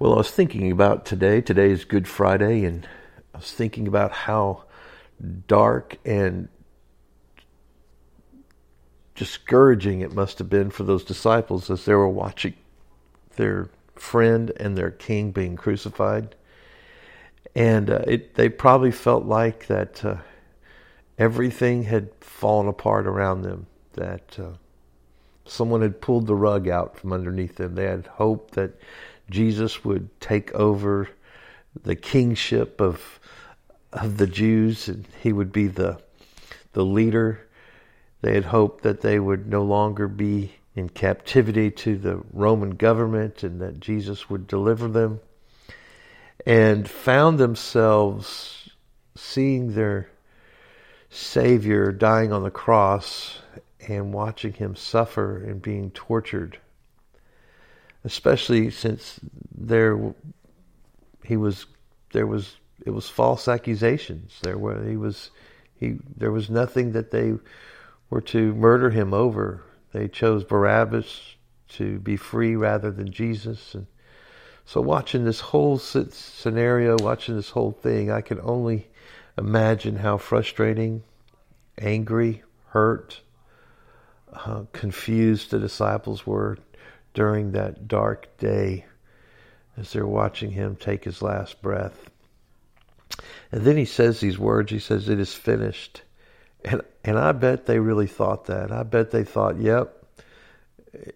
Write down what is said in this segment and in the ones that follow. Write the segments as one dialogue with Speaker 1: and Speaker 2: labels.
Speaker 1: Well, I was thinking about today. Today is Good Friday, and I was thinking about how dark and discouraging it must have been for those disciples as they were watching their friend and their king being crucified. And uh, it, they probably felt like that uh, everything had fallen apart around them, that uh, someone had pulled the rug out from underneath them. They had hope that Jesus would take over the kingship of of the Jews and he would be the the leader. They had hoped that they would no longer be in captivity to the Roman government and that Jesus would deliver them and found themselves seeing their Savior dying on the cross and watching him suffer and being tortured especially since there he was there was it was false accusations. There were he was he there was nothing that they were to murder him over. They chose Barabbas to be free rather than Jesus. And so, watching this whole scenario, watching this whole thing, I can only imagine how frustrating, angry, hurt, uh, confused the disciples were during that dark day as they're watching him take his last breath. And then he says these words. He says, It is finished. And, and I bet they really thought that. I bet they thought, Yep,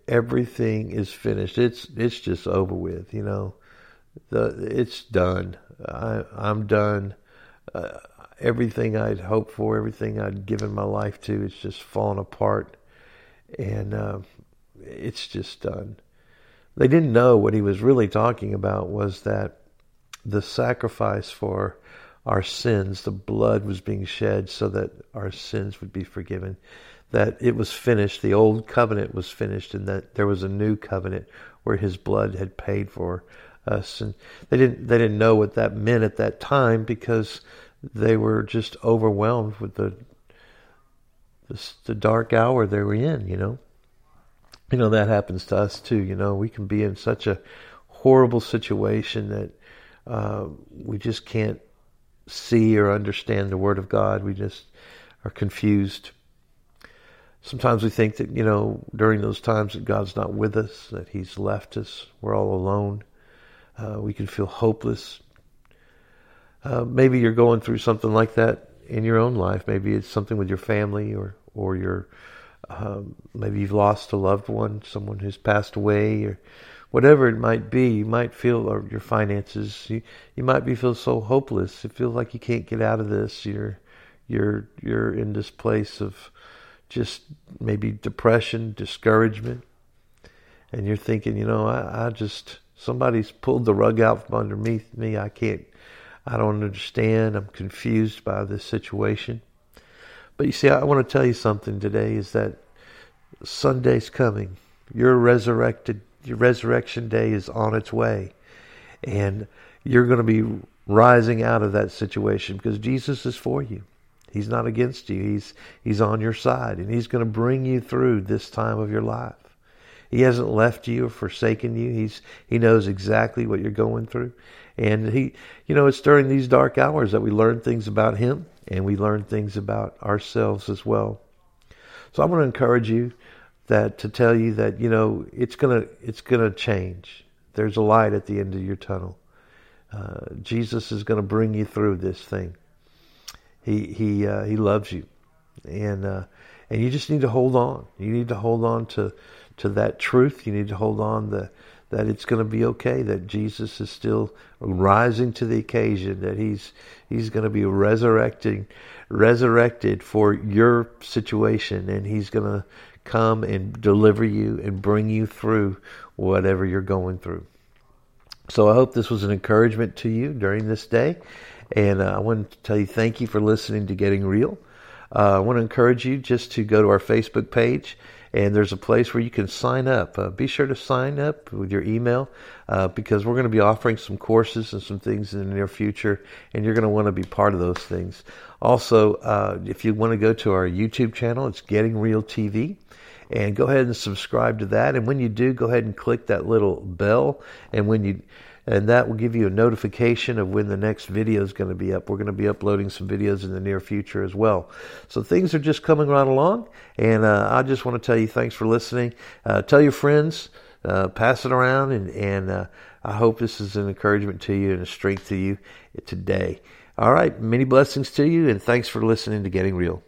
Speaker 1: everything is finished. It's, it's just over with, you know. The, it's done. I, I'm done. Uh, everything I'd hoped for, everything I'd given my life to, it's just fallen apart. And uh, it's just done. They didn't know what he was really talking about was that the sacrifice for our sins, the blood was being shed so that our sins would be forgiven. That it was finished, the old covenant was finished, and that there was a new covenant where his blood had paid for us. And they didn't they didn't know what that meant at that time because they were just overwhelmed with the the, the dark hour they were in, you know you know that happens to us too. You know, we can be in such a horrible situation that uh, we just can't see or understand the Word of God. We just are confused. Sometimes we think that, you know, during those times that God's not with us, that He's left us, we're all alone. Uh, we can feel hopeless. Uh, maybe you're going through something like that in your own life. Maybe it's something with your family or, or your um, maybe you've lost a loved one, someone who's passed away, or whatever it might be. You might feel, or your finances, you, you might be feel so hopeless. It feels like you can't get out of this. You're you're you're in this place of just maybe depression, discouragement, and you're thinking, you know, I, I just somebody's pulled the rug out from underneath me. I can't. I don't understand. I'm confused by this situation. But you see, I want to tell you something today is that Sunday's coming. Your resurrected, your resurrection day is on its way. And you're going to be rising out of that situation because Jesus is for you. He's not against you. He's, he's on your side and he's going to bring you through this time of your life. He hasn't left you or forsaken you. He's, he knows exactly what you're going through. And he, you know, it's during these dark hours that we learn things about him and we learn things about ourselves as well. So I want to encourage you that to tell you that you know it's gonna it's gonna change. There's a light at the end of your tunnel. Uh, Jesus is going to bring you through this thing. He he uh, he loves you, and uh, and you just need to hold on. You need to hold on to to that truth. You need to hold on the that it's going to be okay, that Jesus is still rising to the occasion, that he's he's going to be resurrecting resurrected for your situation and he's going to come and deliver you and bring you through whatever you're going through. So I hope this was an encouragement to you during this day. And uh, I want to tell you thank you for listening to Getting Real. Uh, I want to encourage you just to go to our Facebook page and there's a place where you can sign up. Uh, be sure to sign up with your email uh, because we're going to be offering some courses and some things in the near future, and you're going to want to be part of those things. Also, uh, if you want to go to our YouTube channel, it's Getting Real TV. And go ahead and subscribe to that. And when you do, go ahead and click that little bell. And when you and that will give you a notification of when the next video is going to be up. We're going to be uploading some videos in the near future as well. So things are just coming right along, and uh, I just want to tell you thanks for listening. Uh, tell your friends, uh, pass it around, and, and uh, I hope this is an encouragement to you and a strength to you today. All right, many blessings to you, and thanks for listening to Getting Real.